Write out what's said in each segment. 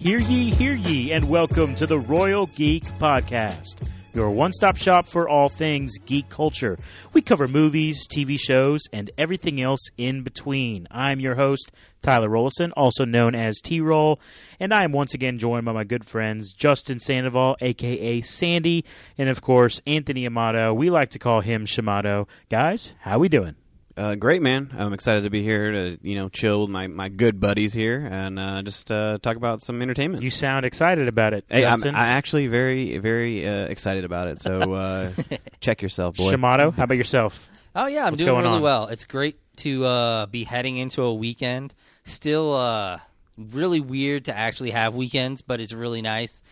Hear ye, hear ye, and welcome to the Royal Geek Podcast, your one stop shop for all things geek culture. We cover movies, TV shows, and everything else in between. I'm your host, Tyler Rollison, also known as T Roll, and I am once again joined by my good friends Justin Sandoval, aka Sandy, and of course Anthony Amato. We like to call him Shamato. Guys, how we doing? Uh, great, man. I'm excited to be here to you know chill with my, my good buddies here and uh, just uh, talk about some entertainment. You sound excited about it, hey, I'm, Justin. I'm actually very very uh, excited about it. So uh, check yourself, boy. Shamato, how about yourself? Oh yeah, I'm What's doing going really on? well. It's great to uh, be heading into a weekend. Still, uh, really weird to actually have weekends, but it's really nice.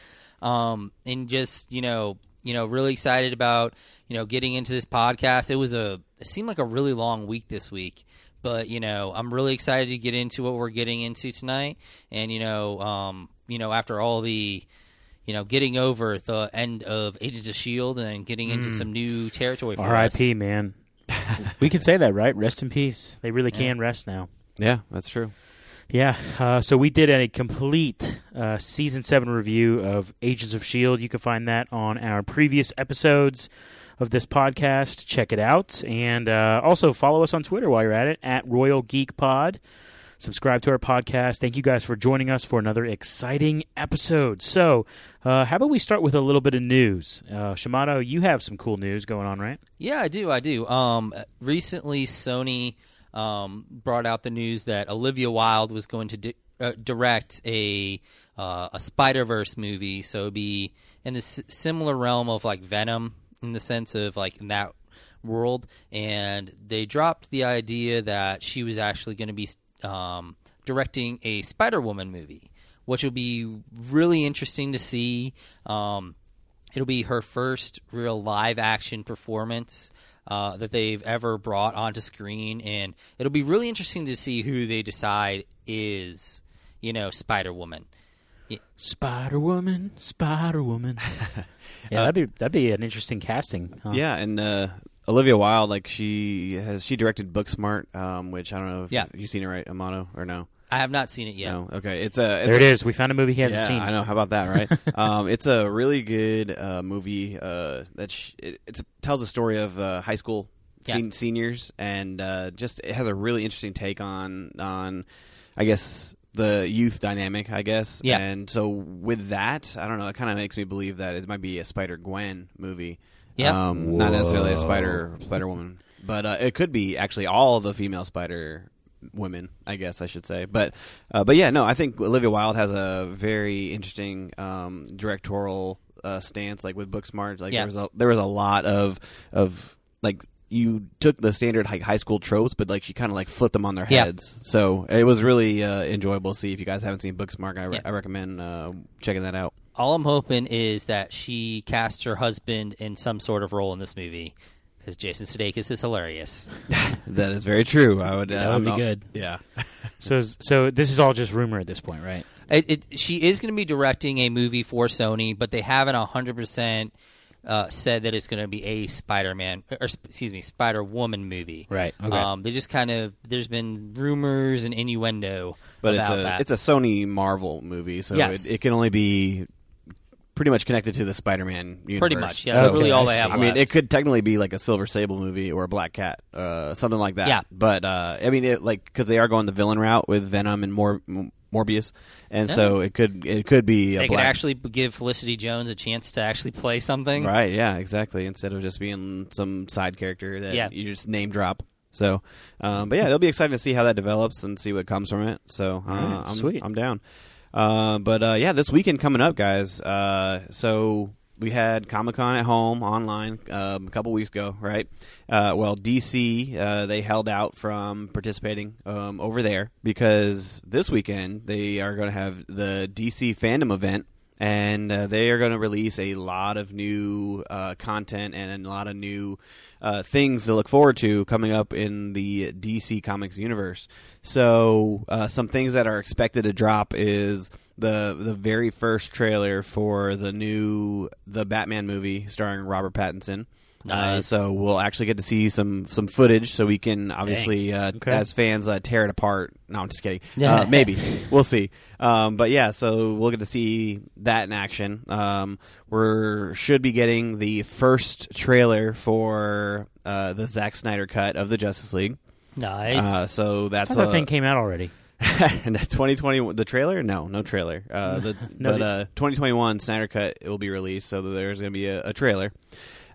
Um, and just you know, you know, really excited about you know getting into this podcast. It was a it seemed like a really long week this week, but you know, I'm really excited to get into what we're getting into tonight. And you know, um, you know, after all the you know, getting over the end of Agents of Shield and getting into some new territory for us. R.I.P. Man. we can say that, right? Rest in peace. They really can rest now. Yeah, that's true. Yeah. Uh, so we did a complete uh, season seven review of Agents of Shield. You can find that on our previous episodes of this podcast. Check it out, and uh, also follow us on Twitter while you're at it at Royal Geek Pod. Subscribe to our podcast. Thank you guys for joining us for another exciting episode. So, uh, how about we start with a little bit of news? Uh, Shamato, you have some cool news going on, right? Yeah, I do. I do. Um, recently, Sony um, brought out the news that Olivia Wilde was going to di- uh, direct a uh, a Spider Verse movie. So it'd be in the s- similar realm of like Venom, in the sense of like in that world. And they dropped the idea that she was actually going to be um, directing a Spider Woman movie, which will be really interesting to see. Um, it'll be her first real live action performance uh, that they've ever brought onto screen, and it'll be really interesting to see who they decide is, you know, Spider Woman. Spider Woman, Spider Woman. yeah, that'd be that'd be an interesting casting. huh? Yeah, and uh, Olivia Wilde, like she has she directed Booksmart, um, which I don't know if Yeah. you've seen it right, Amato, or no? I have not seen it yet. No. Okay, it's a it's there it a, is. We found a movie he hasn't yeah, seen. I know. How about that, right? um, it's a really good uh, movie uh, that sh- it it's tells the story of uh, high school Yeah. seniors, and uh, just it has a really interesting take on on, I guess the youth dynamic. I guess. Yeah. And so with that, I don't know. It kind of makes me believe that it might be a Spider Gwen movie. Yeah. Um, not necessarily a Spider Spider Woman, but uh, it could be actually all the female Spider women, I guess I should say. But uh, but yeah, no, I think Olivia Wilde has a very interesting um, directorial uh, stance, like with Booksmart. Like Yeah. there was a there was a lot of of like you took the standard like high school tropes, but like she kind of like flipped them on their Yeah. heads. So it was really uh, enjoyable to see. If you guys haven't seen Booksmart, I, re- Yeah. I recommend uh, checking that out. All I'm hoping is that she casts her husband in some sort of role in this movie, because Jason Sudeikis is hilarious. That is very true. I would. Uh, That would I'm be not- good. Yeah. So so this is all just rumor at this point, right? It, it, she is going to be directing a movie for Sony, but they haven't hundred percent uh, said that it's going to be a Spider-Man or excuse me, Spider-Woman movie. Right. Okay. Um, they just kind of there's been rumors and innuendo but it's a that. it's a Sony Marvel movie, so Yes. it, it can only be pretty much connected to the Spider-Man universe. Pretty much, yeah. that's That's really all they have. I mean, it could technically be like a Silver Sable movie or a Black Cat, uh, something like that. Yeah. But uh, I mean, it, like because they are going the villain route with Venom and more M- Morbius, and so it could it could be a they could actually give Felicity Jones a chance to actually play something. Right. Yeah. Exactly. Instead of just being some side character that Yeah. you just name drop. So, um, but yeah, it'll be exciting to see how that develops and see what comes from it. So, uh, right, I'm, sweet. I'm down. Uh, but uh, yeah, this weekend coming up, guys. Uh, so we had Comic Con at home online um, a couple weeks ago, right? Uh, well, DC uh, they held out from participating um, over there because this weekend they are going to have the DC fandom event and uh, they are going to release a lot of new uh, content and a lot of new uh, things to look forward to coming up in the DC Comics universe. So, uh, some things that are expected to drop is the the very first trailer for the new the Batman movie starring Robert Pattinson. Uh, Nice. so we'll actually get to see some some footage, so we can obviously, uh, Okay. as fans, uh, tear it apart. No, I'm just kidding. Uh, maybe we'll see. Um, but yeah, so we'll get to see that in action. Um, we're should be getting the first trailer for uh, the Zack Snyder cut of the Justice League. Nice. Uh, so that's that a- thing came out already. and 2020 the trailer no no trailer uh the, No, but uh 2021 snyder cut it will be released so there's going to be a, a trailer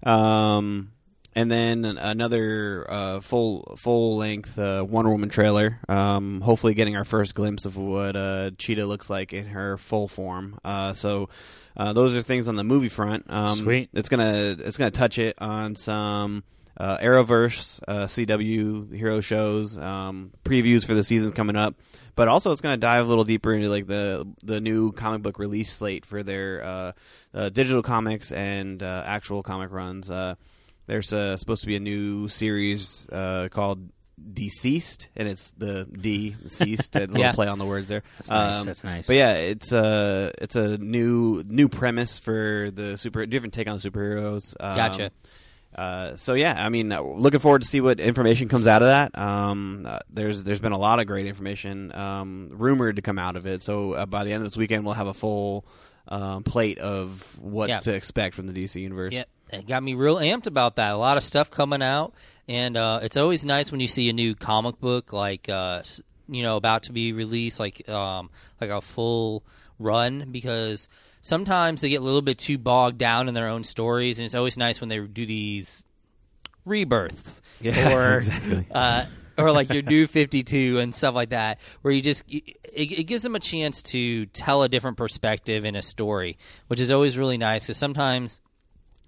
um and then another uh, full full length uh, Wonder Woman trailer. Um, hopefully, getting our first glimpse of what uh, Cheetah looks like in her full form. Uh, so, uh, those are things on the movie front. Um, Sweet. It's gonna it's gonna touch it on some uh, Arrowverse, uh, CW hero shows, um, previews for the seasons coming up. But also, it's going to dive a little deeper into like the the new comic book release slate for their uh, uh, digital comics and uh, actual comic runs. Uh, there's uh, supposed to be a new series uh, called DCeased, and it's the D deceased. a little Yeah. play on the words there. That's nice. Um, That's nice. But yeah, it's a it's a new new premise for the super different take on superheroes. Um, Gotcha. Uh, so yeah, I mean, uh, looking forward to see what information comes out of that. Um, uh, there's there's been a lot of great information um, rumored to come out of it. So uh, by the end of this weekend, we'll have a full um, plate of what Yeah. to expect from the DC universe. Yeah, it got me real amped about that. A lot of stuff coming out, and uh, it's always nice when you see a new comic book like uh, you know about to be released, like um, like a full run, because sometimes they get a little bit too bogged down in their own stories, and it's always nice when they do these rebirths Yeah, or exactly. uh, or like your new 52 and stuff like that where you just it, it gives them a chance to tell a different perspective in a story which is always really nice because sometimes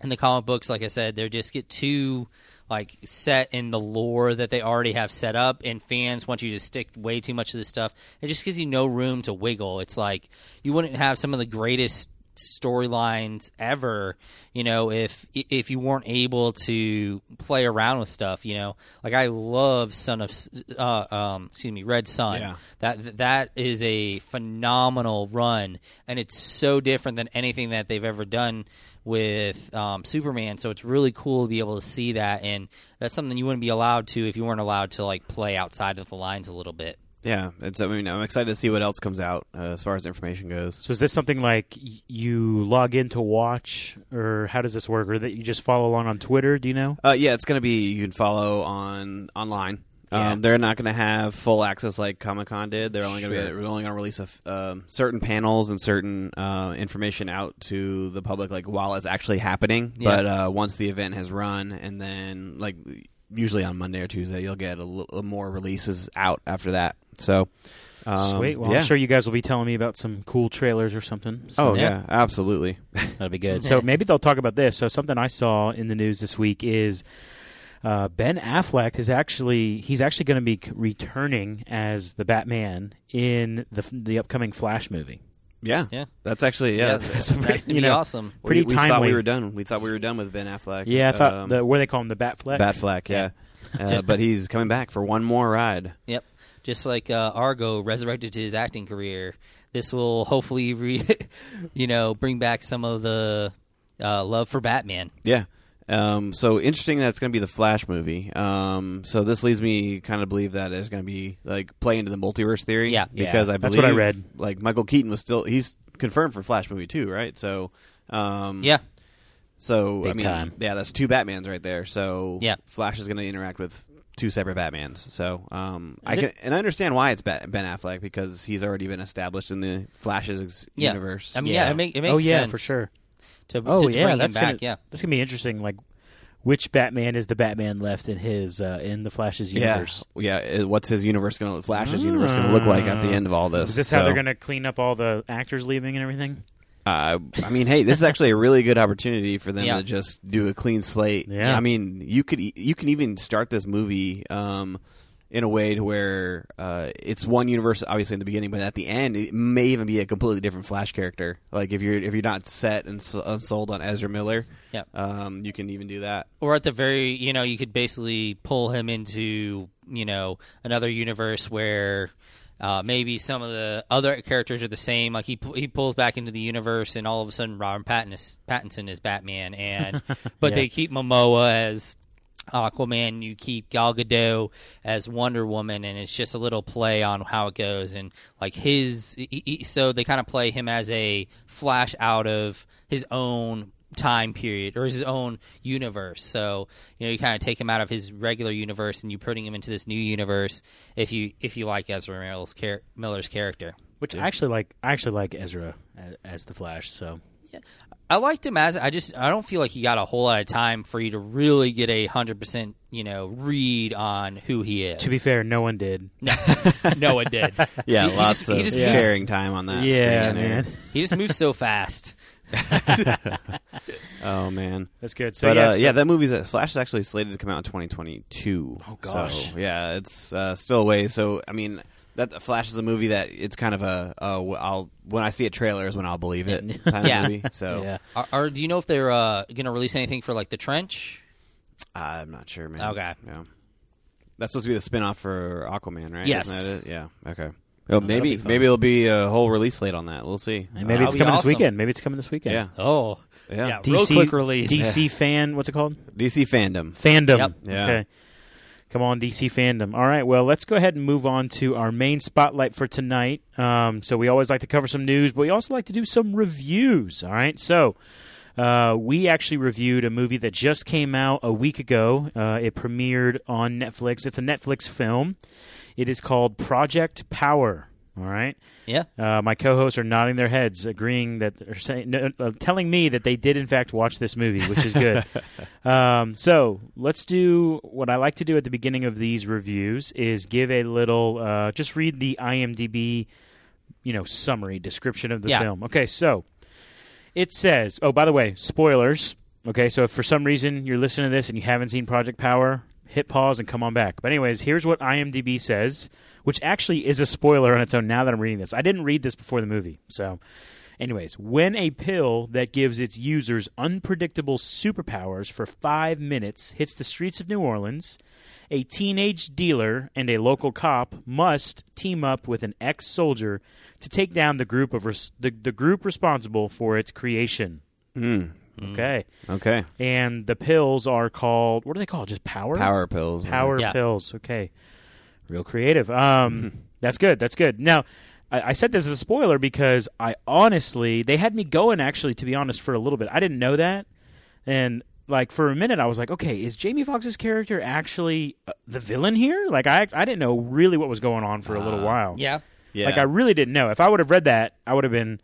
in the comic books like i said they just get too like set in the lore that they already have set up and fans want you to stick way too much of this stuff. It just gives you no room to wiggle. It's like you wouldn't have some of the greatest storylines ever you know if if you weren't able to play around with stuff you know? Like i love son of uh, um excuse me Red Son. Yeah. that that is a phenomenal run and it's so different than anything that they've ever done with um, superman so it's really cool to be able to see that and that's something you wouldn't be allowed to if you weren't allowed to like play outside of the lines a little bit Yeah, it's. I mean, I'm excited to see what else comes out uh, as far as information goes. So is this something like y- you log in to watch, or how does this work, or that you just follow along on Twitter? Do you know? Uh, yeah, it's going to be you can follow on online. Yeah. Um, they're not going to have full access like Comic Con did. They're only going to Sure. be only going to release a f- um, certain panels and certain uh, information out to the public like while it's actually happening. Yeah. But uh, once the event has run, and then like usually on Monday or Tuesday, you'll get a little more releases out after that. So um, Sweet. Well, yeah. I'm sure you guys will be telling me about some cool trailers or something. So Oh Yeah. yeah, absolutely. that'll be good. So maybe they'll talk about this. So something I saw in the news this week is. Uh, ben Affleck is actually he's actually going to be c- returning as the Batman in the the upcoming Flash movie. yeah, yeah that's actually yeah. that's- That's a that's pretty- gonna you be know, awesome Pretty we, we timely. thought we were done. We thought we were done with Ben Affleck. Yeah, I thought Um, the what do they call him the Batfleck. Batfleck, yeah. Uh, but he's coming back for one more ride. Yep. Just like uh, Argo resurrected his acting career, this will hopefully, re- you know, bring back some of the uh, love for Batman. Yeah. Um, so interesting that it's going to be the Flash movie. Um, so this leads me kind of believe that it's going to be like play into the multiverse theory. Yeah. because I believe That's believe what I read. Like Michael Keaton was still he's confirmed for Flash movie too, right? So, um, Yeah. So I mean, time. yeah, that's two Batmans right there. So Yeah. Flash is going to interact with two separate Batmans. So um, I And can and I understand why it's Ben Affleck because he's already been established in the Flash's Yeah. universe. I mean, yeah, it, make, it makes oh yeah, sense for sure. to, Oh to, to yeah, bring that's him back. gonna, Yeah. that's gonna be interesting. Like, which Batman is the Batman left in his uh, in the Flash's universe? yeah. it- What's his universe going to Flash's universe going to look like at the end of all this? Is this how they're going to clean up all the actors leaving and everything? Uh, I mean, hey, this is actually a really good opportunity for them Yeah. to just do a clean slate. Yeah. I mean, you could e- you can even start this movie um, in a way to where uh, it's one universe, obviously in the beginning, but at the end, it may even be a completely different Flash character. Like if you're if you're not set and s- uh, sold on Ezra Miller, Yeah. um, you can even do that. Or at the very, you know, you could basically pull him into, you know, another universe where uh, maybe some of the other characters are the same. Like he he pulls back into the universe, and all of a sudden Robert Pattinson is, Pattinson is Batman, and but Yeah. they keep Momoa as Aquaman. You keep Gal Gadot as Wonder Woman, and it's just a little play on how it goes. And like his, he- he- so they kind of play him as a Flash out of his own time period or his own universe. So you know you kind of take him out of his regular universe and you're putting him into this new universe. If you if you like Ezra Miller's, char- Miller's character. Which I actually like. I actually like Ezra as, as the Flash. So yeah. I liked him as I just I don't feel like he got a whole lot of time for you to really get a hundred percent you know read on who he is. to be fair, no one did. no, no one did. Yeah, He- he lots just- of he just sharing time on that. yeah, screen there. man, He just moves so fast. Oh man. that's good. So but yeah, uh, so- yeah, that movie's Flash is actually slated to come out in 2022. Oh, gosh. So, yeah, it's uh, still away. So I mean, that Flash is a movie that it's kind of a. Uh, I'll when I see a trailer is when I'll believe it. Kind Yeah. of movie. So yeah. Are, are do you know if they're uh, going to release anything for like the trench? I'm not sure, man. Okay. Yeah. That's supposed to be the spin-off for Aquaman, right? Yes. Isn't that it? Yeah. Okay. Well, that'll maybe be fun. maybe it'll be a whole release slate on that. We'll see. And maybe That'll it's be coming awesome. this weekend. Maybe it's coming this weekend. Yeah. Oh, Yeah. Yeah. DC, Real quick release. DC fan. What's it called? DC fandom. Fandom. Yep. Yeah. Okay. Come on, DC fandom. All right. Well, let's go ahead and move on to our main spotlight for tonight. Um, so we always like to cover some news, but we also like to do some reviews. All right. So uh, we actually reviewed a movie that just came out a week ago. Uh, it premiered on Netflix. It's a Netflix film. It is called Project Power. All right. yeah. Uh, my co-hosts are nodding their heads, agreeing that are saying, no, uh, telling me that they did in fact watch this movie, which is good. um, so let's do what I like to do at the beginning of these reviews is give a little, uh, just read the IMDb, you know, summary description of the Yeah. film. Okay, so it says. Oh, by the way, spoilers. Okay, so if for some reason you're listening to this and you haven't seen Project Power, hit pause and come on back. But anyways, here's what IMDb says, which actually is a spoiler on its own. Now that I'm reading this, I didn't read this before the movie. So, anyways, when a pill that gives its users unpredictable superpowers for five minutes hits the streets of New Orleans. A teenage dealer and a local cop must team up with an ex-soldier to take down the group of res- the, the group responsible for its creation. Mm. Okay. Okay. And the pills are called what are they called? Just power? Power pills. Power Yeah. pills. Okay. Real creative. Um that's good. That's good. Now I, I said this as a spoiler because I honestly they had me going actually to be honest for a little bit. I didn't know that. And like for a minute I was like, okay, is Jamie Foxx's character actually uh, the villain here? Like I I didn't know really what was going on for a little Ah. while. Yeah. Yeah. Like I really didn't know. If I would have read that, I would have been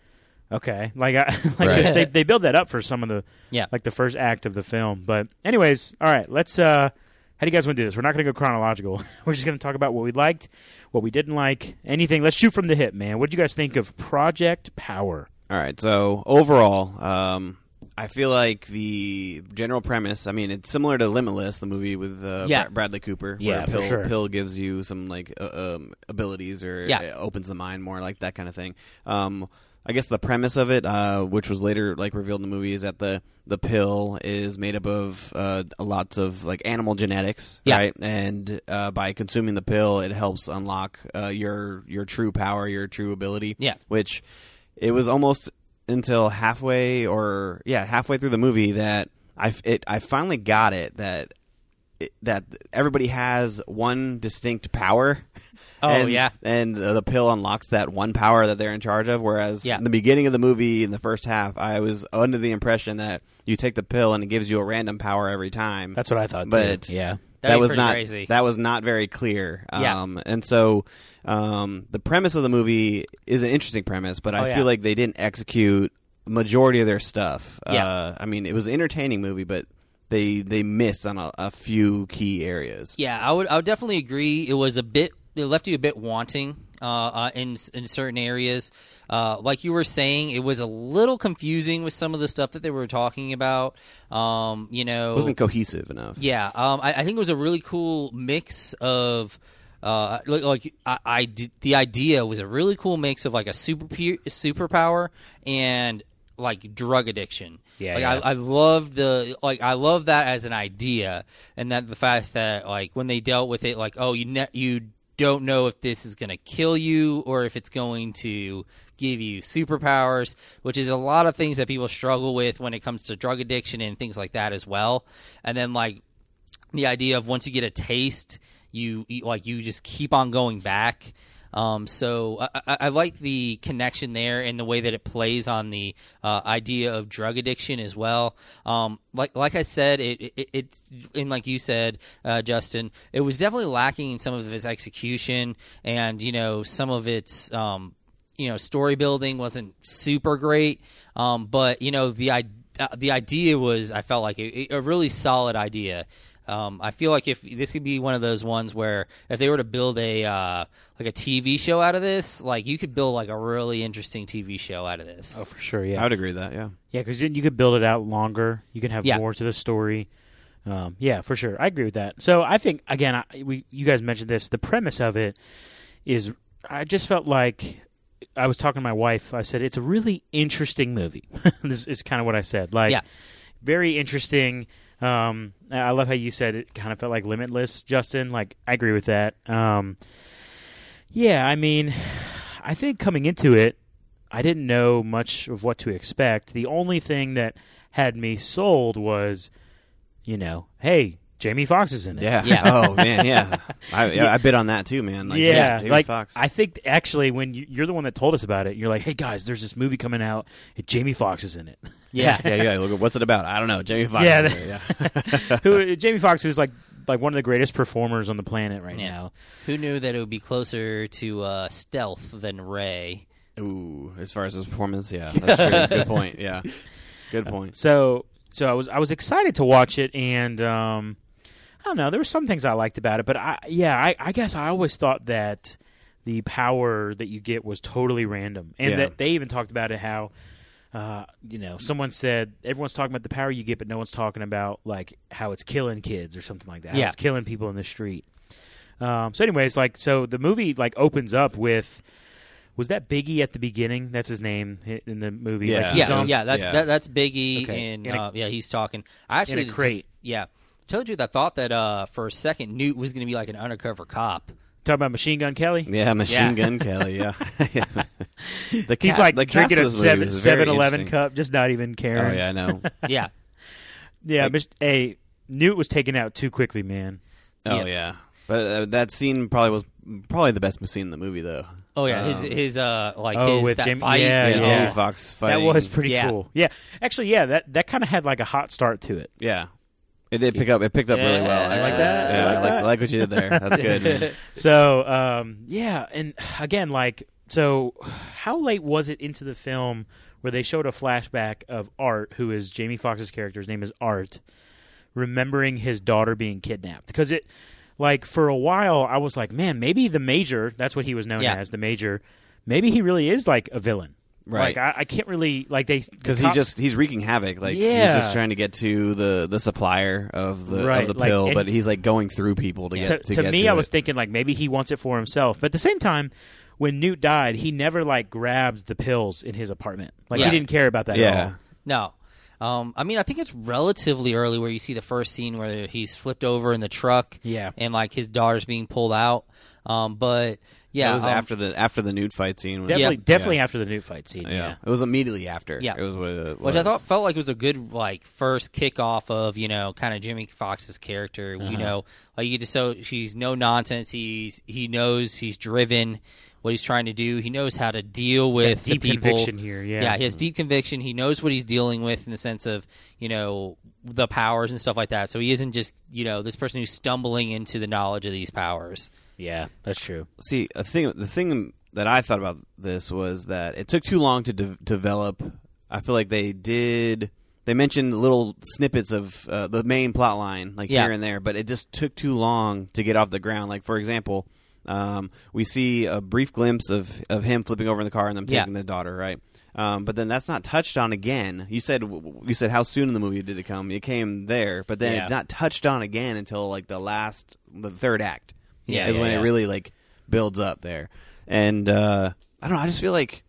okay. Like I like Right. 'cause they they build that up for some of the Yeah. like the first act of the film. But anyways, all right, let's uh how do you guys want to do this? We're not going to go chronological. We're just going to talk about what we liked, what we didn't like, anything. Let's shoot from the hip, man. What did you guys think of Project Power? All right. So overall, um, I feel like the general premise. I mean, it's similar to Limitless, the movie with uh, Yeah. Bra- Bradley Cooper. Yeah, pill, sure. pill gives you some like uh, um, abilities or Yeah. opens the mind more, like that kind of thing. Um, I guess the premise of it, uh, which was later like revealed in the movie, is that the the pill is made up of uh, lots of like animal genetics, Yeah. right? And uh, by consuming the pill, it helps unlock uh, your your true power, your true ability. Yeah. which it was almost until halfway or yeah halfway through the movie that I it I finally got it that that everybody has one distinct power. Oh, and, yeah. and the, the pill unlocks that one power that they're in charge of. Whereas Yeah. in the beginning of the movie, in the first half, I was under the impression that you take the pill and it gives you a random power every time. That's what I thought. But- too. yeah, that That'd be was not crazy. that was not very clear. Yeah. Um, and so um, the premise of the movie is an interesting premise, but I Oh, yeah. feel like they didn't execute majority of their stuff. Yeah. Uh, I mean, it was an entertaining movie, but they they missed on a, a few key areas. Yeah, I would. I would definitely agree. It was a bit. It left you a bit wanting uh, uh, in in certain areas. Uh, like you were saying, it was a little confusing with some of the stuff that they were talking about. Um, you know, It wasn't cohesive enough. yeah, um, I, I think it was a really cool mix of. Uh, like, like I, I did- the idea was a really cool mix of like a super superpower and like drug addiction. Yeah, like yeah. I, I love the like I love that as an idea, and that the fact that like when they dealt with it, like oh you ne- you don't know if this is going to kill you or if it's going to give you superpowers, which is a lot of things that people struggle with when it comes to drug addiction and things like that as well. And then like the idea of once you get a taste, you, you like you just keep on going back. Um, so I, I, I, like the connection there and the way that it plays on the uh, idea of drug addiction as well. Um, like like I said, it, it it's and like you said, uh, Justin, it was definitely lacking in some of its execution and you know some of its um, you know story building wasn't super great. Um, but you know the uh, the idea was I felt like a, a really solid idea. Um, I feel like if this could be one of those ones where if they were to build a uh, like a TV show out of this, like you could build like a really interesting TV show out of this. Oh, for sure. Yeah, I would agree with that. Yeah, yeah, because then you could build it out longer. You can have Yeah. more to the story. Um, yeah, for sure. I agree with that. So I think again, I, we you guys mentioned this. The premise of it is, I just felt like I was talking to my wife. I said it's a really interesting movie. this is kind of what I said. Like, Yeah. very interesting. Um, I love how you said it kind of felt like Limitless, Justin. Like, I agree with that. Um, yeah, I mean, I think coming into it, I didn't know much of what to expect. The only thing that had me sold was, you know, hey, Jamie Foxx is in it. yeah, Yeah. Oh man, yeah. I, yeah, I bid on that too, man. Like, yeah, Jamie like Foxx. I think actually when you, you're the one that told us about it, you're like, "Hey guys, there's this movie coming out. and Jamie Foxx is in it." Yeah. yeah, yeah. Look, what's it about? I don't know. Jamie Foxx. Yeah, is in it, yeah. Who Jamie Foxx, who's like like one of the greatest performers on the planet right Yeah. now. Who knew that it would be closer to uh, stealth than Ray? Ooh, as far as his performance, yeah, that's true. Good point. Yeah, good point. So so I was I was excited to watch it, and um, I don't know. There were some things I liked about it, but I yeah, I, I guess I always thought that the power that you get was totally random, and Yeah. that they even talked about it how. Uh, you know, someone said everyone's talking about the power you get, but no one's talking about like how it's killing kids or something like that. How Yeah. it's killing people in the street. Um, so, anyways, like, so the movie like opens up with was that Biggie at the beginning? That's his name in the movie. Yeah. like, yeah, on- yeah, that's yeah. That, that's Biggie, Okay. and uh, yeah, he's talking. I actually in a crate. Yeah, told you that I thought that uh, for a second Newt was going to be like an undercover cop. Talking about Machine Gun Kelly. Yeah, Machine Yeah. Gun Kelly. Yeah, Yeah. the He's like the drinking a cast of this movie seven was very seven eleven cup, just not even caring. Oh yeah, I know. Yeah, yeah. Like- Mich- hey, Newt was taken out too quickly, man. Oh Yeah. yeah, but uh, that scene probably was probably the best scene in the movie, though. oh yeah, his Um, his uh like oh, his with that Jamie- fight. yeah, yeah, yeah. Jamie Foxx fighting. That was pretty Yeah. cool. Yeah, actually, yeah. That that kind of had like a hot start to it. Yeah, it did pick up. It picked up really well. Yeah. Actually. Like that? Yeah, I like, that? like what you did there. That's good. So um, yeah, and again, like, so how late was it into the film where they showed a flashback of Art, who is Jamie Foxx's character? His name is Art, remembering his daughter being kidnapped because it, like, for a while I was like, man, maybe the Major. That's what he was known Yeah. as, the Major. Maybe he really is like a villain. Right. Like I, I can't really like they Because the he just he's wreaking havoc. Like he's just trying to get to the the supplier of the Right, of the like, pill, but he's like going through people to to, get to, to get me, to I it. was thinking like maybe he wants it for himself, but at the same time, when Newt died, he never like grabbed the pills in his apartment. Like Yeah. he didn't care about that at yeah. all. No. Um, I mean, I think it's relatively early where you see the first scene where he's flipped over in the truck, Yeah. and like his daughter's being pulled out. Um, but yeah, it was um, after the after the Newt fight scene. Definitely, Yeah. definitely Yeah. after the Newt fight scene. Yeah. Yeah. it was immediately after. Yeah. it was what it which I thought felt like it was a good like first kickoff of you know kind of Jamie Foxx's character. You Uh-huh. know, like you get to so he's no nonsense. He's he knows he's driven. What he's trying to do, he knows how to deal with deep the people. conviction here, yeah. yeah, he has deep conviction. He knows what he's dealing with in the sense of you know the powers and stuff like that. So he isn't just you know this person who's stumbling into the knowledge of these powers. Yeah, that's true. See, a thing. The thing that I thought about this was that it took too long to de- develop. I feel like they did. They mentioned little snippets of uh, the main plot line, like Yeah. here and there, but it just took too long to get off the ground. Like for example, um, we see a brief glimpse of of him flipping over in the car and them Yeah. taking the daughter, right? Um, but then that's not touched on again. You said you said how soon in the movie did it come? It came there, but then Yeah. it's not touched on again until like the last, the third act Yeah, is yeah, when yeah. it really like builds up there. And uh, I don't know. I just feel like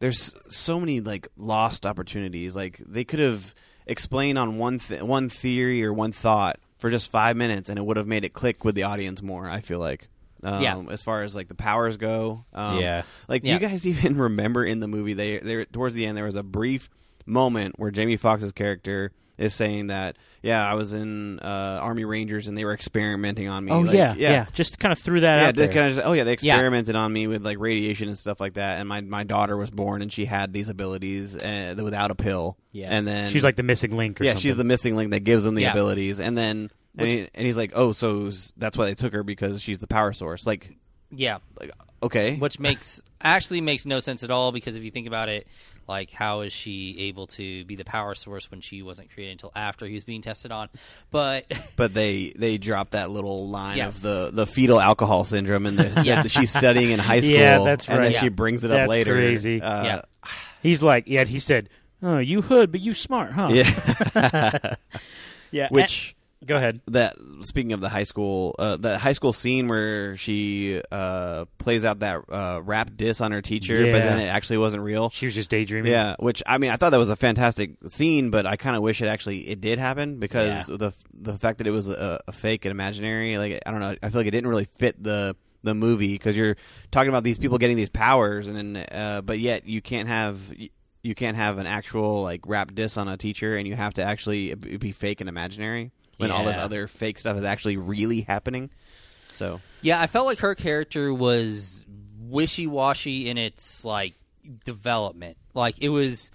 there's so many like lost opportunities. Like they could have explained on one th- one theory or one thought for just five minutes, and it would have made it click with the audience more. I feel like. Um, Yeah. As far as like the powers go. Um, Yeah. Like, do Yeah. you guys even remember in the movie? They, they towards the end there was a brief moment where Jamie Foxx's character is saying that, yeah, I was in uh, Army Rangers and they were experimenting on me. Oh Like, yeah, yeah, Just kind of threw that yeah, out there. kind of just, oh yeah, they Yeah. experimented on me with like radiation and stuff like that, and my my daughter was born and she had these abilities uh, without a pill. Yeah. and then She's like the missing link. Or yeah, something. she's the missing link that gives them the Yeah. abilities, and then and, he, and he's like, oh, so s- that's why they took her because she's the power source. Like, Yeah, like okay, which makes actually makes no sense at all because if you think about it, like how is she able to be the power source when she wasn't created until after he was being tested on? But but they they dropped that little line Yes. of the the fetal alcohol syndrome, and the, Yeah. that she's studying in high school. Yeah, that's And then right. she brings it up That's later. crazy. Uh, Yeah. He's like, yeah. He said, "Oh, you hood, but you smart, huh?" yeah. yeah. Which and- go ahead. that speaking of the high school uh, the high school scene where she uh, plays out that uh, rap diss on her teacher but then it actually wasn't real She was just daydreaming. yeah which i mean i thought that was a fantastic scene but i kind of wish it actually it did happen because Yeah. the the fact that it was a, a fake and imaginary like i don't know i feel like it didn't really fit the the movie because you're talking about these people getting these powers and then uh, but yet you can't have you can't have an actual like rap diss on a teacher and you have to actually be fake and imaginary when all this Yeah. other fake stuff is actually really happening so yeah, I felt like her character was wishy washy in its like development. Like it was.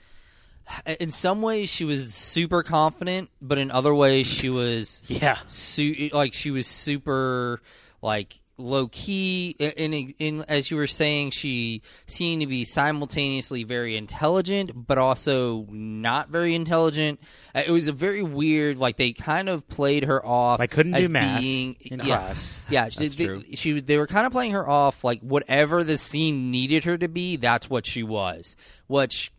In some ways, she was super confident, but in other ways, she was Yeah. su- like she was super like low key in, in, in as you were saying she seemed to be simultaneously very intelligent but also not very intelligent Uh, it was a very weird like they kind of played her off I couldn't as do math being in yeah, class. yeah she, That's they, true. she they were kind of playing her off like whatever the scene needed her to be that's what she was which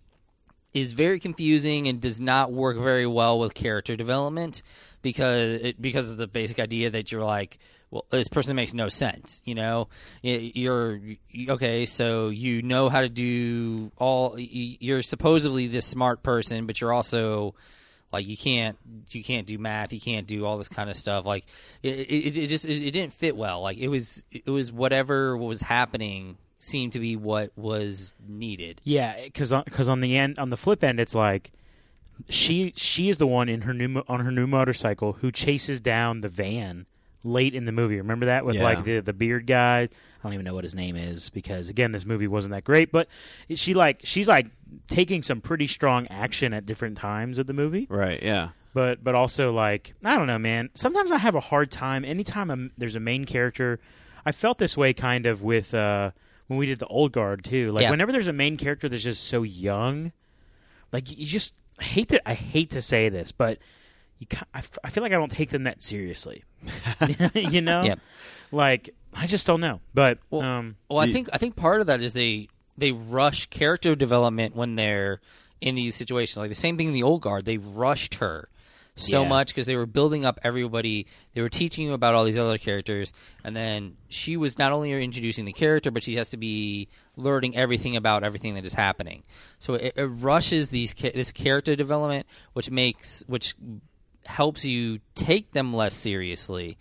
is very confusing and does not work very well with character development because it, because of the basic idea that you're like well this person makes no sense you know? You're okay so you know how to do all you're supposedly this smart person but you're also like you can't you can't do math you can't do all this kind of stuff. Like it, it, it just it, it didn't fit well. Like it was it was whatever was happening seemed to be what was needed. Yeah, because because on the end on the flip end, it's like she she is the one in her new on her new motorcycle who chases down the van late in the movie. Remember that with Yeah. like the the beard guy. I don't even know what his name is because again, this movie wasn't that great. But she like she's like taking some pretty strong action at different times of the movie. right yeah but but also like I don't know, man. Sometimes I have a hard time anytime I'm, there's a main character. I felt this way kind of with uh, when we did the old guard too. Like Yeah. whenever there's a main character that's just so young, like you just I hate to I hate to say this, but you ca- I, f- I feel like I don't take them that seriously. you know, Yeah. like I just don't know. But Well, um, Well, I think I think part of that is they they rush character development when they're in these situations. Like the same thing in the old guard, they rushed her so Yeah. much because they were building up everybody. They were teaching you about all these other characters, and then she was not only introducing the character, but she has to be learning everything about everything that is happening. So it, it rushes these this character development, which makes which helps you take them less seriously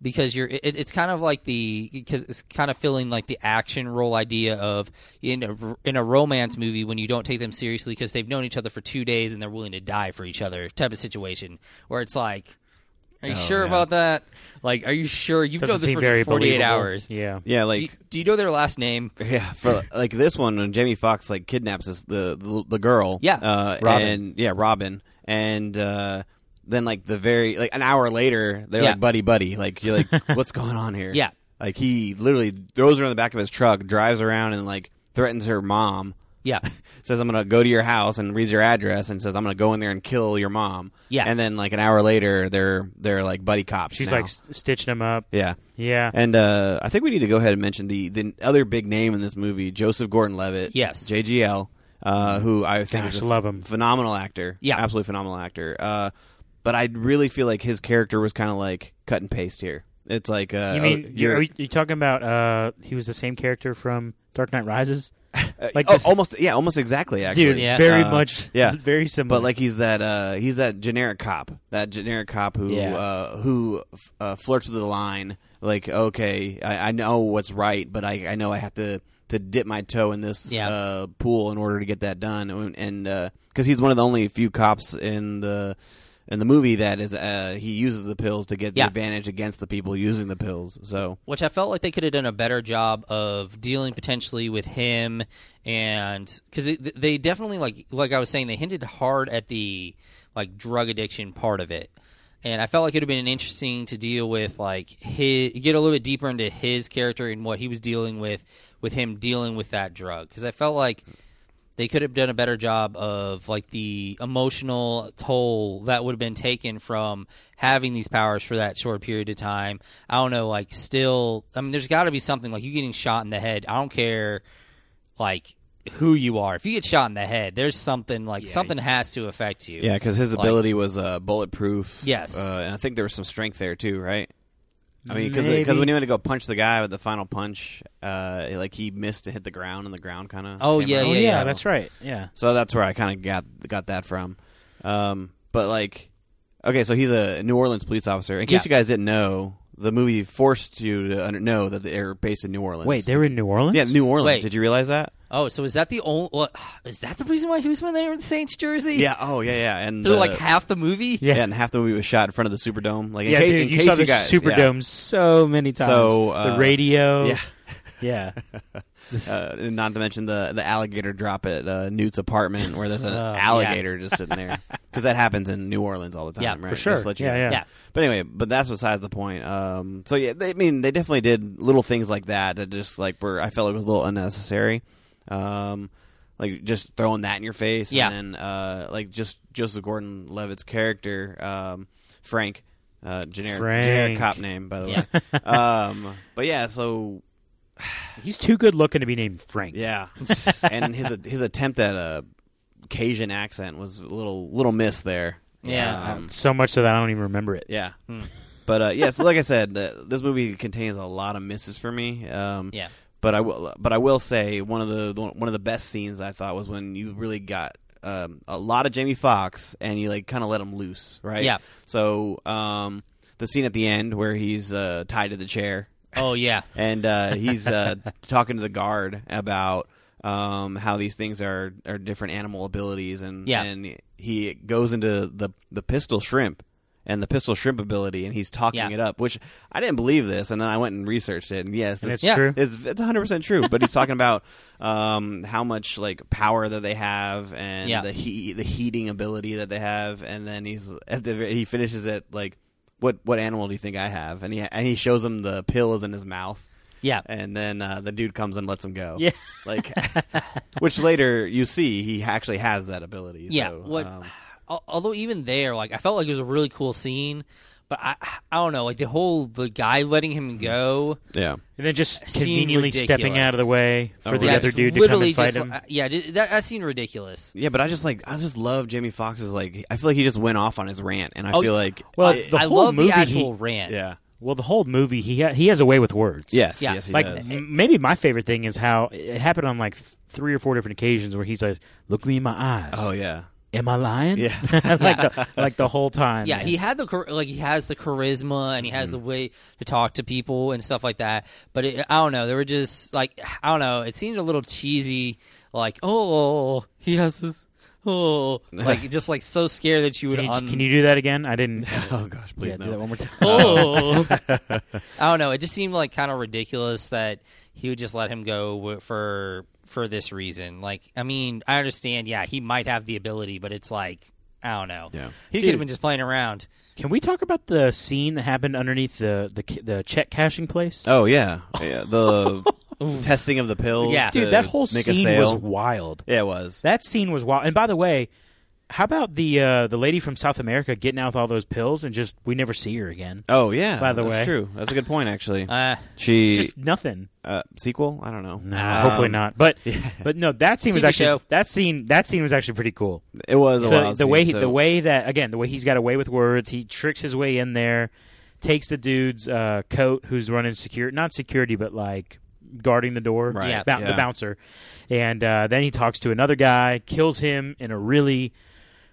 because you're it, it's kind of like the because it's kind of feeling like the action role idea of in a in a romance movie when you don't take them seriously because they've known each other for two days and they're willing to die for each other type of situation where it's like are you Oh, sure yeah. about that like are you sure you've doesn't known this for very 48 believable. hours Yeah, yeah do, like you, do you know their last name Yeah, for like this one, when Jamie Foxx like kidnaps this, the, the the girl, Yeah. uh, Robin. and yeah, Robin, and uh, then like the very like an hour later, they're Yeah. like buddy buddy, like you're like, what's going on here? Yeah. like he literally throws her in the back of his truck, drives around, and like threatens her mom. yeah Says I'm gonna go to your house and reads your address and says I'm gonna go in there and kill your mom. Yeah. and then like an hour later, they're they're like buddy cops. she's now. like st- stitching him up. yeah. Yeah, And uh, I think we need to go ahead and mention the the other big name in this movie, Joseph Gordon-Levitt. Yes. JGL, uh, who I think Gosh, is a love him. phenomenal actor. Yeah. absolutely phenomenal actor. Uh, but I really feel like his character was kind of like cut and paste here. It's like uh, you oh, mean you're- are you, you talking about? Uh, he was the same character from Dark Knight Rises. Uh, Like oh, this- almost yeah, almost exactly actually. dude, Yeah. very Uh, much, yeah. very similar. But like he's that uh, he's that generic cop, that generic cop who Yeah. uh, who uh, flirts with the line. Like, okay, I, I know what's right, but I, I know I have to, to dip my toe in this Yeah. uh, pool in order to get that done. And because he's one of the only few cops in the in the movie that is uh, he uses the pills to get the Yeah. advantage against the people using the pills. So which I felt like they could have done a better job of dealing potentially with him, and because they, they definitely like like I was saying, they hinted hard at the like drug addiction part of it, and I felt like it would have been interesting to deal with like his get a little bit deeper into his character and what he was dealing with with him dealing with that drug because I felt like they could have done a better job of like the emotional toll that would have been taken from having these powers for that short period of time. I don't know, like still I mean there's got to be something like you getting shot in the head. I don't care like who you are. If you get shot in the head, there's something like Yeah. something has to affect you. yeah, because his Like- ability was uh, bulletproof. Yes. uh, and I think there was some strength there too, right? I mean, because Maybe. when he went to go punch the guy with the final punch, uh, like he missed to hit the ground, and the ground kind of. Oh, yeah, oh yeah, yeah, yeah. that's right. Yeah, So that's where I kind of got got that from. Um, but like, okay, so he's a New Orleans police officer. In case Yeah. you guys didn't know, the movie forced you to under- know that they're based in New Orleans. wait, they were in New Orleans. yeah, New Orleans. Wait. Did you realize that? Oh, so is that the only? Well, is that the reason why he was wearing the Saints jersey? Yeah. Oh, yeah, yeah. And through the- like half the movie. Yeah. yeah, and half the movie was shot in front of the Superdome. Like, in yeah, case, dude, in you case saw you the guys, Superdome so many times. So, uh, the radio. Yeah. yeah. Uh, and not to mention the the alligator drop at uh, Newt's apartment where there's an Oh, yeah. alligator just sitting there because that happens in New Orleans all the time, Yeah, right? for sure. Just let you Yeah, guys yeah. Yeah. But anyway, but that's besides the point. Um, so yeah, they, I mean, they definitely did little things like that that just like were I felt like was a little unnecessary. Um, like just throwing that in your face, Yeah. and then uh, like just Joseph Gordon-Levitt's character, um, Frank, uh, generic generic cop name by the way. um, but yeah, so He's too good looking to be named Frank. yeah, and his his attempt at a Cajun accent was a little little miss there. Yeah. Um, So much so that I don't even remember it. yeah. Hmm. But uh, yeah, so like I said, uh, this movie contains a lot of misses for me. Um, Yeah. But I will, but I will say one of the the- one of the best scenes I thought was when you really got um, a lot of Jamie Foxx and you like kind of let him loose, right? Yeah. So um, the scene at the end where he's uh, tied to the chair Oh yeah. and uh, he's uh, talking to the guard about um, how these things are, are different animal abilities, and Yeah. and he goes into the the pistol shrimp and the pistol shrimp ability, and he's talking Yeah. it up, which I didn't believe this, and then I went and researched it, and yes, And it's, it's Yeah. true. it's it's 100 percent true. But he's talking about um, how much like power that they have, and Yeah. the heat the heating ability that they have, and then he's at the he finishes it like. What what animal do you think I have? And he and he shows him the pill is in his mouth, Yeah. and then uh, the dude comes and lets him go. Yeah. like which later you see he actually has that ability. Yeah. so, what? um, al- although even there, like I felt like it was a really cool scene, but I I don't know, like the whole the guy letting him go. yeah, And then just Seemed conveniently stepping out of the way for Oh, the right. other just dude to come and fight just, him. uh, yeah, ju- that, that seemed ridiculous. yeah. But I just like I just love Jamie Foxx's like I feel like he just went off on his rant, and I Oh, feel like Well, I- the I whole love movie, the actual he- rant. yeah, well, the whole movie, he ha- he has a way with words. yes, Yeah. yes, he like does. m- maybe my favorite thing is how it happened on like th- three or four different occasions where he's like, "Look me in my eyes. Oh yeah, Am I lying? Yeah. like the like the whole time. Yeah, man. he had the like he has the charisma and he has mm-hmm. the way to talk to people and stuff like that. But it, I don't know, they were just like I don't know. It seemed a little cheesy. Like oh, he has this. Oh, like just like so scared that you would. Can you, un- can you do that again? I didn't. oh gosh, please yeah, do that one more time. oh, I don't know. It just seemed like kind of ridiculous that he would just let him go for for this reason. Like, I mean, I understand. Yeah, he might have the ability, but it's like I don't know. Yeah. he Dude. could have been just playing around. Can we talk about the scene that happened underneath the the, the check cashing place? Oh yeah, yeah. The testing of the pills. Yeah. Dude, that whole make a scene sale. was wild. Yeah, it was. That scene was wild. And by the way, how about the uh, the lady from South America getting out with all those pills and just we never see her again? Oh yeah. By the that's way. true. That's a good point actually. Uh, she Just nothing. uh, sequel. I don't know. No, Um, hopefully not. But but no, that scene was TV actually show. that scene that scene was actually pretty cool. It was a So wild the scene, way he, so- the way that again the way he's got away with words, he tricks his way in there, takes the dude's uh, coat who's running security, not security, but like guarding the door, Right, Yeah. bou- yeah. the bouncer, and uh, then he talks to another guy, kills him in a really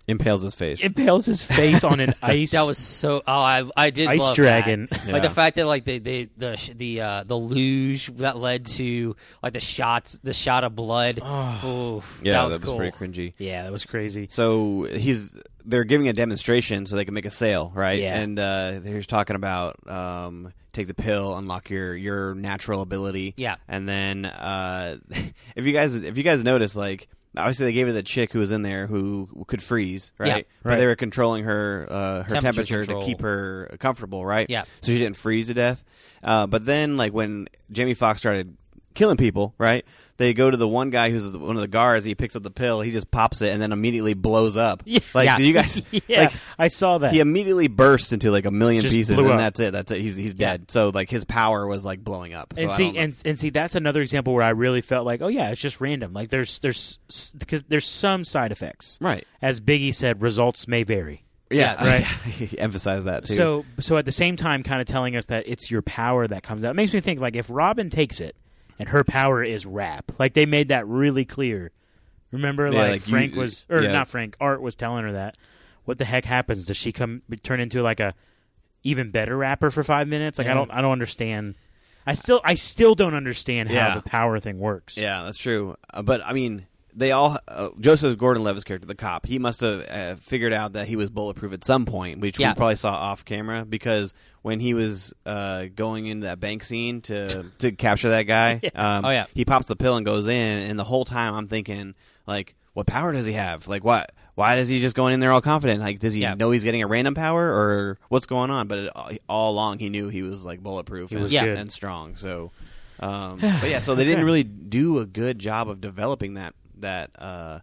Impales his face. impales his face on an ice. That was so. Oh, I I did Ice love dragon. That. Yeah. Like the fact that like they, they the sh- the uh, the luge that led to like the shots the shot of blood. Oh, yeah, that was that was cool. pretty cringy. yeah, that was crazy. So he's they're giving a demonstration so they can make a sale, right? Yeah. And uh, they're talking about um, take the pill, unlock your your natural ability. Yeah. And then uh, if you guys if you guys notice, like obviously they gave it the chick who was in there who could freeze, right? Yeah. But Right. they were controlling her uh, her Temperature temperature, to keep her comfortable, right? Yeah. So she didn't freeze to death. Uh, but then like when Jamie Foxx started killing people, right? They go to the one guy who's one of the guards. He picks up the pill. He just pops it and then immediately blows up. Yeah. Like Yeah. you guys, yeah, like I saw that. he immediately burst into like a million Just pieces, and up. that's it. That's it. He's he's dead. So like his power was like blowing up. So and see, and and see, that's another example where I really felt like, oh yeah, it's just random. Like there's there's because there's some side effects. right, As Biggie said, results may vary. yeah, right. he emphasized that too. So so at the same time, kind of telling us that it's your power that comes out. It makes me think like if Robin takes it and her power is rap, like they made that really clear. Remember, Yeah, like, like you- Frank was, or yeah. not Frank, Art was telling her that. What the heck happens? Does she come turn into like a even better rapper for five minutes? Like I don't, I don't understand. I still, I still don't understand how Yeah. the power thing works. Yeah, that's true. Uh, but I mean, they all uh, Joseph Gordon-Levitt's character, the cop, he must have uh, figured out that he was bulletproof at some point, which Yeah. we probably saw off camera because when he was uh, going into that bank scene to to capture that guy, um, Oh, yeah. he pops the pill and goes in, and the whole time I'm thinking like, what power does he have? Like what? Why is he just going in there all confident? Like, does he Yeah. know he's getting a random power, or what's going on? But it, all along, he knew he was like bulletproof He and, Yeah. and strong. So, um, but yeah, so they didn't really do a good job of developing that that uh,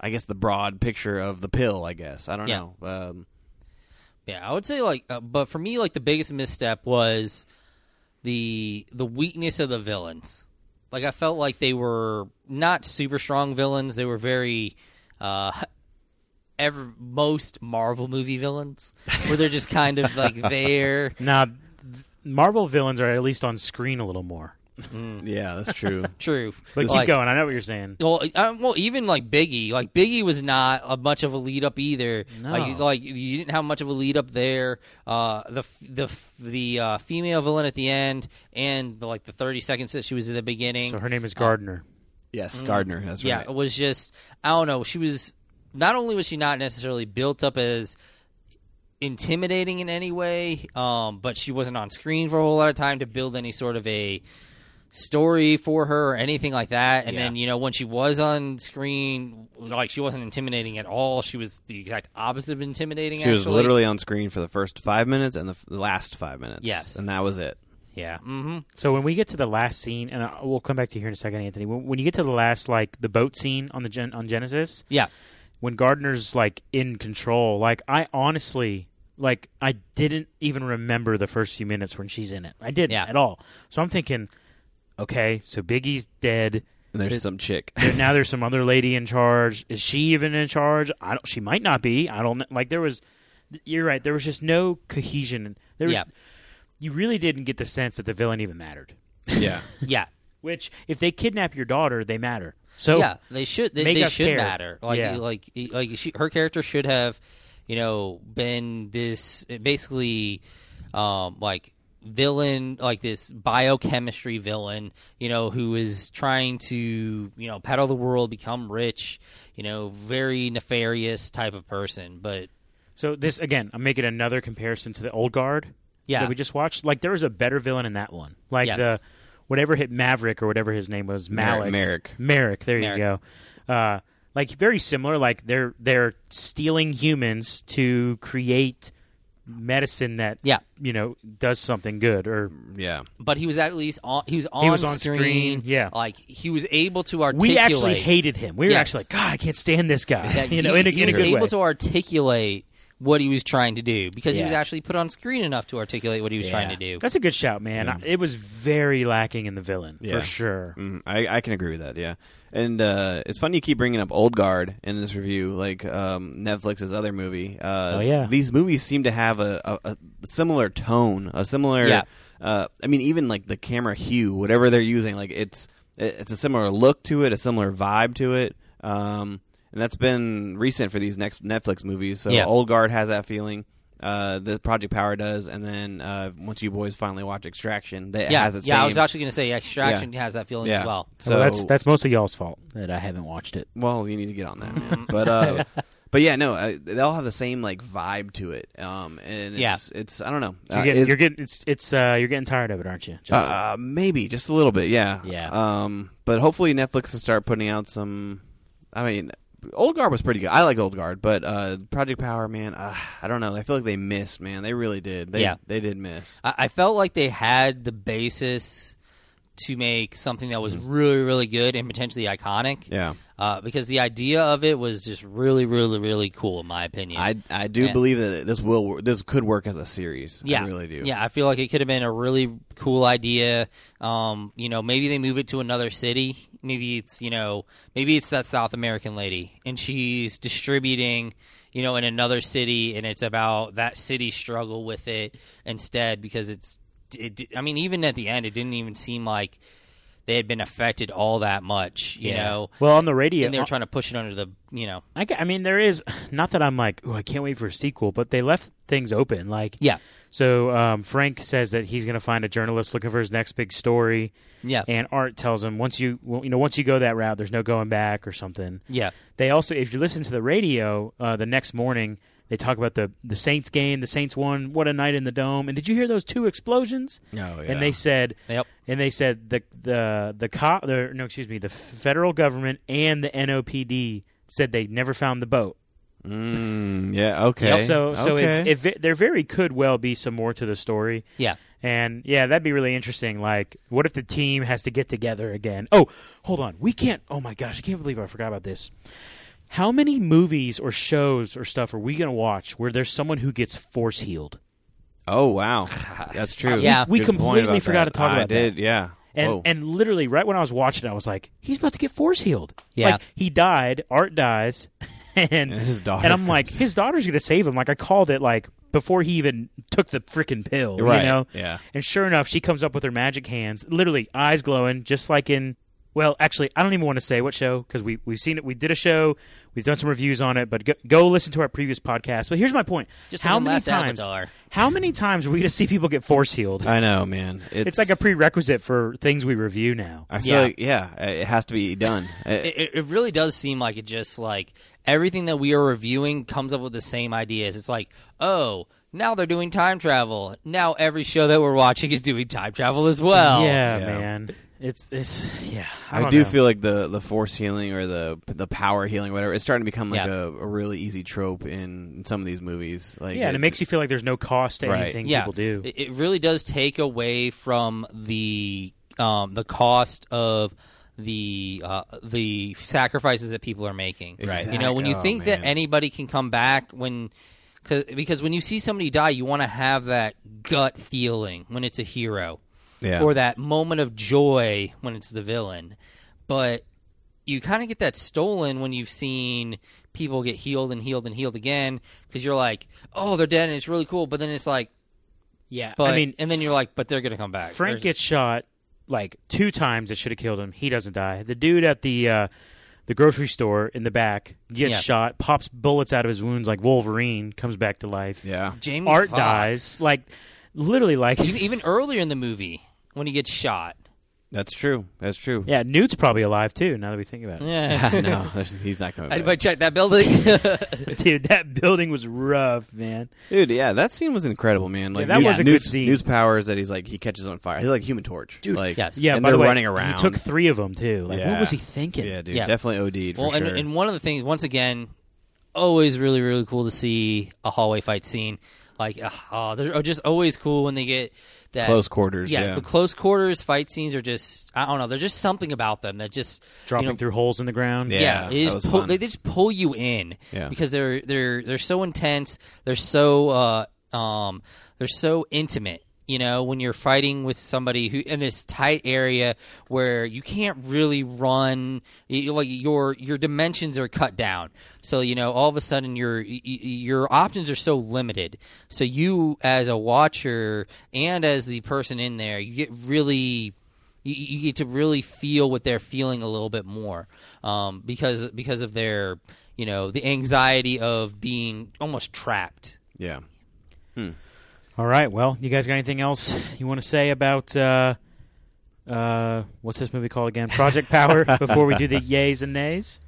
I guess the broad picture of the pill. I guess I don't Yeah. know. Um, Yeah, I would say like, uh, but for me, like the biggest misstep was the the weakness of the villains. Like I felt like they were not super strong villains. They were very, uh, ever most Marvel movie villains, where they're just kind of like there. Now, th- Marvel villains are at least on screen a little more. Yeah, that's true. True, But Like- keep going. I know what you're saying. Well, uh, well, even like Biggie, like Biggie was not a much of a lead up either. No. Like, like you didn't have much of a lead up there. Uh, the the the uh, female villain at the end, and the, like the thirty seconds that she was in the beginning. So her name is Gardner. Yes, Gardner. That's yeah, it was just I don't know. She was not only was she not necessarily built up as intimidating in any way, um, but she wasn't on screen for a whole lot of time to build any sort of a story for her or anything like that. And Yeah. then you know when she was on screen, like she wasn't intimidating at all. She was the exact opposite of intimidating. She was literally on screen for the first five minutes and the, f- the last five minutes. Yes. and that was it. Yeah. hmm So when we get to the last scene, and I, we'll come back to you here in a second, Anthony. When, when you get to the last, like the boat scene on the gen, on Genesis, Yeah. when Gardner's like in control, like I honestly, like I didn't even remember the first few minutes when she's in it. I didn't Yeah. at all. So I'm thinking, okay, so Biggie's dead. And there's It- some chick. There- now there's some other lady in charge. Is she even in charge? I don't. She might not be. I don't. Like there was. You're right. There was just no cohesion. There was. Yeah. You really didn't get the sense that the villain even mattered. yeah, Yeah. Which, if they kidnap your daughter, they matter. So yeah, they should. They, make they should care. matter. Like, Yeah. like, like she, her character should have, you know, been this basically, um, like villain, like this biochemistry villain, you know, who is trying to, you know, peddle the world, become rich, you know, very nefarious type of person. But So this again, I'm making another comparison to the old guard yeah, that we just watched. Like there was a better villain in that one. Like Yes. the whatever hit Maverick or whatever his name was, Malik. Merrick. Merrick. There Merrick. you go. Uh, like very similar. Like they're they're stealing humans to create medicine that Yeah. you know does something good or yeah. but he was at least on. He was on, was on screen, yeah. like he was able to articulate. we actually hated him. We were Yes. actually like, God, I can't stand this guy. that you know, he, in a, he in a good able way. to articulate what he was trying to do because he was actually put on screen enough to articulate what he was trying to do. That's a good shout, man. I- It was very lacking in the villain Yeah. for sure. Mm, I, I can agree with that. Yeah, and uh, it's funny you keep bringing up Old Guard in this review, like um, Netflix's other movie. Uh, Oh, yeah. these movies seem to have a, a, a similar tone, a similar. Yeah. Uh, I mean, even like the camera hue, whatever they're using, like it's it- it's a similar look to it, a similar vibe to it. Um, and that's been recent for these next Netflix movies. So Yeah. Old Guard has that feeling. Uh, the Project Power does, and then uh, once you boys finally watch Extraction, that yeah, has the yeah. I was actually going to say Extraction has that feeling yeah. as well. So well, that's that's mostly y'all's fault that I haven't watched it. Well, you need to get on that, man. but uh, but yeah, no, uh, they all have the same like vibe to it. Um, and it's, Yeah. it's I don't know. You're Uh, getting, it's- you're getting it's it's uh, you're getting tired of it, aren't you? Justin? uh, maybe just a little bit, yeah, Yeah. Um, but hopefully Netflix will start putting out some. I mean, Old Guard was pretty good. I like Old Guard, but uh, Project Power, man, uh, I don't know. I feel like they missed, man. They really did. They, Yeah. they did miss. I, I felt like they had the basis to make something that was really, really good and potentially iconic. Yeah, Uh, because the idea of it was just really, really, really cool, in my opinion. I I do Yeah. believe that this will this could work as a series. yeah, I really do. Yeah, I feel like it could have been a really cool idea. Um, you know, maybe they move it to another city. Maybe it's you know, maybe it's that South American lady, and she's distributing, you know, in another city, and it's about that city struggle with it instead because it's. It, I mean, even at the end, it didn't even seem like they had been affected all that much. You know, well, on the radio, and they were trying to push it under the you know. I, I mean, there is not that I'm like, oh, I can't wait for a sequel, but they left things open. Like, Yeah, so um, Frank says that he's going to find a journalist looking for his next big story, yeah, and Art tells him once you, well, you know, once you go that route, there's no going back or something. yeah. They also, if you listen to the radio uh, the next morning, they talk about the the Saints game. The Saints won. What a night in the dome! And did you hear those two explosions? Oh, yeah. And they said, Yep. and they said the the the cop, the no, excuse me, the federal government and the NOPD said they never found the boat. Mm, yeah. Okay. So so okay. if, if it, there very could well be some more to the story. Yeah. And yeah, that'd be really interesting. Like, what if the team has to get together again? Oh, hold on. We can't. Oh my gosh, I can't believe I forgot about this. How many movies or shows or stuff are we going to watch where there's someone who gets force healed? Oh wow, that's true. Yeah. We Good point completely forgot that. to talk I about that. did, yeah. And Whoa. and literally right when I was watching, I was like, he's about to get force healed. Yeah. Like he died. Art dies, and And his daughter And I'm like, comes- his daughter's going to save him. Like I called it like before he even took the freaking pill. Right, You know. yeah. And sure enough, she comes up with her magic hands, literally eyes glowing, just like in. Well, actually, I don't even want to say what show because we we've seen it. We did a show, we've done some reviews on it, but go, go listen to our previous podcast. But here's my point: Just how many Last times? Avatar. How many times are we going to see people get force healed? I know, man. It's, it's like a prerequisite for things we review now. I feel Yeah. like yeah, it has to be done. It- It, it, it really does seem like it just like everything that we are reviewing comes up with the same ideas. It's like, oh, now they're doing time travel. Now every show that we're watching is doing time travel as well. yeah, Yeah. man. It's it's yeah. I, I, don't know. feel like the the force healing or the the power healing, whatever, it's starting to become like Yeah. a, a really easy trope in, in some of these movies. Like yeah, and it makes you feel like there's no cost to Right. anything yeah. people do. It, it really does take away from the um, the cost of the uh, the sacrifices that people are making. Right. You know, when you Exact- oh, think that anybody can come back when. Cause, because when you see somebody die, you want to have that gut feeling when it's a hero. Yeah. or that moment of joy when it's the villain. But you kind of get that stolen when you've seen people get healed and healed and healed again because you're like, oh, they're dead and it's really cool. But then it's like, yeah, but I mean, and then you're like, but they're gonna come back. Frank There's- gets shot like two times. It should have killed him. He doesn't die. The dude at the uh, the grocery store in the back gets Yeah. shot, pops bullets out of his wounds like Wolverine, comes back to life. yeah. Jamie Art Foxx. dies. Like literally, like even, even earlier in the movie when he gets shot. That's true. That's true. yeah, Newt's probably alive too. Now that we think about it, Yeah. no, he's not coming back. Anybody check that building? dude, that building was rough, man. Dude, yeah, that scene was incredible, man. Like that Newt's, was a good scene. Newt's powers that he's like he catches on fire. He's like Human Torch, Dude, Like, yes. Yeah, and by they're the way, running around. He took three of them too. Like, what was he thinking? yeah, dude, Yeah. definitely OD'd for well, and, sure. and one of the things, once again, always really really cool to see a hallway fight scene. Like, ah, ugh, oh, they're just always cool when they get that Close quarters, yeah. the close quarters fight scenes are just I don't know. There's just something about them that just Dropping you know, through holes in the ground. Yeah. yeah, it that is was pull, they, they just pull you in Yeah. because they're they're they're so intense. They're so uh, um they're so intimate. You know, when you're fighting with somebody who in this tight area where you can't really run, you, like your your dimensions are cut down. So you know, all of a sudden your your options are so limited. So you, as a watcher and as the person in there, you get really you, you get to really feel what they're feeling a little bit more um, because because of their you know the anxiety of being almost trapped. Yeah. All right. Well, you guys got anything else you want to say about uh, uh, what's this movie called again? Project Power. before we do the yays and nays.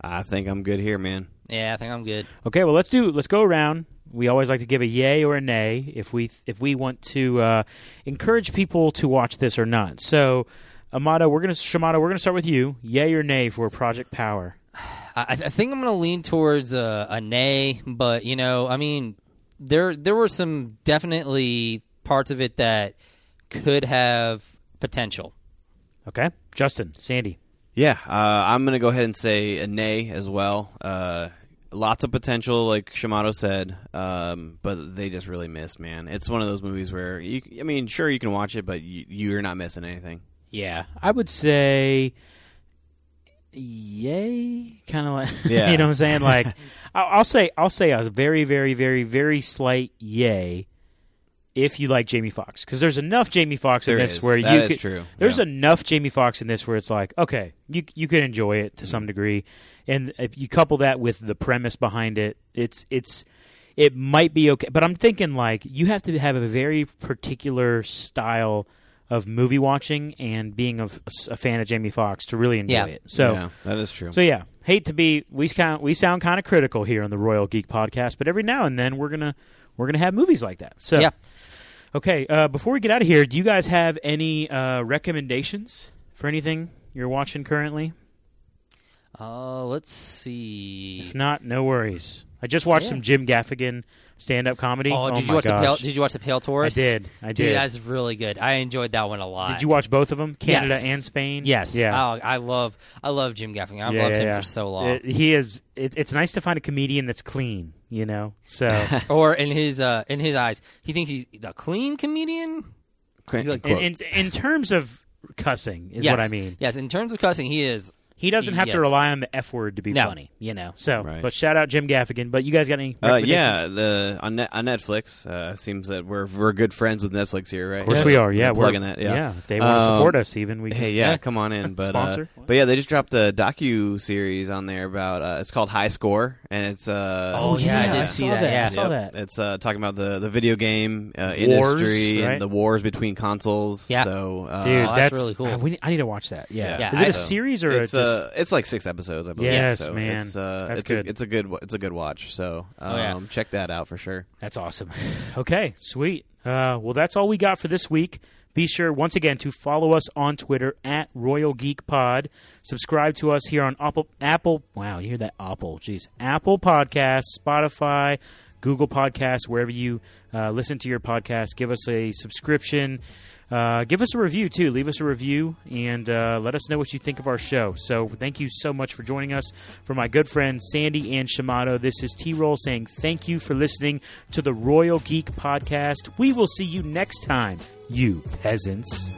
I think I'm good here, man. Yeah, I think I'm good. Okay. Well, let's do. Let's go around. We always like to give a yay or a nay if we if we want to uh, encourage people to watch this or not. So, Amato, we're gonna Shamato, we're gonna start with you. Yay or nay for Project Power? I, I think I'm going to lean towards a, a nay, but you know, I mean, there there were some definitely parts of it that could have potential. Okay, Justin, Sandy. Yeah, uh, I'm going to go ahead and say a nay as well. Uh, lots of potential, like Shamato said, um, but they just really missed, man. It's one of those movies where, you, I mean, sure, you can watch it, but you, you're not missing anything. Yeah, I would say yay, kind of like Yeah. you know what I'm saying. Like I'll, I'll say I'll say a very very very very slight yay if you like Jamie Foxx because there's enough Jamie Foxx in this is. where That you is could, true. There's Yeah. enough Jamie Foxx in this where it's like okay you you can enjoy it to some mm-hmm. degree, and if you couple that with the premise behind it, it's it's it might be okay. But I'm thinking like you have to have a very particular style of movie watching and being a, a fan of Jamie Foxx to really enjoy Yeah. it. So yeah, that is true. so yeah, hate to be we sound we sound kind of critical here on the Royal Geek Podcast, but every now and then we're gonna we're gonna have movies like that. So Yeah. okay. Uh, before we get out of here, do you guys have any uh, recommendations for anything you're watching currently? Uh, let's see. If not, no worries. I just watched Yeah. some Jim Gaffigan stand up comedy. Oh, did you my watch the Pale? gosh. Did you watch the Pale I did. I Dude, did. that's really good. I enjoyed that one a lot. Did you watch both of them, Canada Yes. and Spain? Yes. Yeah. Oh, I love. I love Jim Gaffigan. I've Yeah, loved yeah, him yeah. for so long. It- he is. It, it's nice to find a comedian that's clean. You know. So or in his uh, in his eyes, he thinks he's the clean comedian. Okay, like- in, in in terms of cussing is yes. what I mean. Yes, in terms of cussing, he is. He doesn't have to rely on the F word to be No. funny, you know. So, Right. but shout out Jim Gaffigan. But you guys got any? Uh, yeah, the on, Net, on Netflix. Uh, seems that we're we're good friends with Netflix here, right? of course we are. Yeah, we're plugging that. Yeah, If they want to Um, support us, even we. Can, Hey, yeah, Yeah. come on in. But Sponsor? Uh, but yeah, they just dropped a docu series on there about. Uh, it's called High Score, and it's. Uh, Oh, yeah, I did I see saw that, that. yeah. I saw Yep. that. It's uh, talking about the, the video game uh, Wars, industry right? and the wars between consoles. Yeah. So, uh, Dude, Oh, that's, that's really cool. uh, we I need to watch that. Yeah. Yeah. Is it a series or a just? Uh, it's like six episodes, I believe. Yes, so man. It's, uh, That's it's good. A, it's a good. It's a good watch. So um, Oh, yeah. check that out for sure. That's awesome. Okay, sweet. Uh, well, that's all we got for this week. Be sure once again to follow us on Twitter at Royal Geek Pod. Subscribe to us here on Apple. Apple. Wow, you hear that? Apple. Jeez. Apple Podcasts, Spotify, Google Podcasts, wherever you uh, listen to your podcast. Give us a subscription. Uh, give us a review too. Leave us a review and uh, let us know what you think of our show. So, thank you so much for joining us. For my good friends Sandy and Shamato, this is T Roll saying thank you for listening to the Royal Geek Podcast. We will see you next time, you peasants.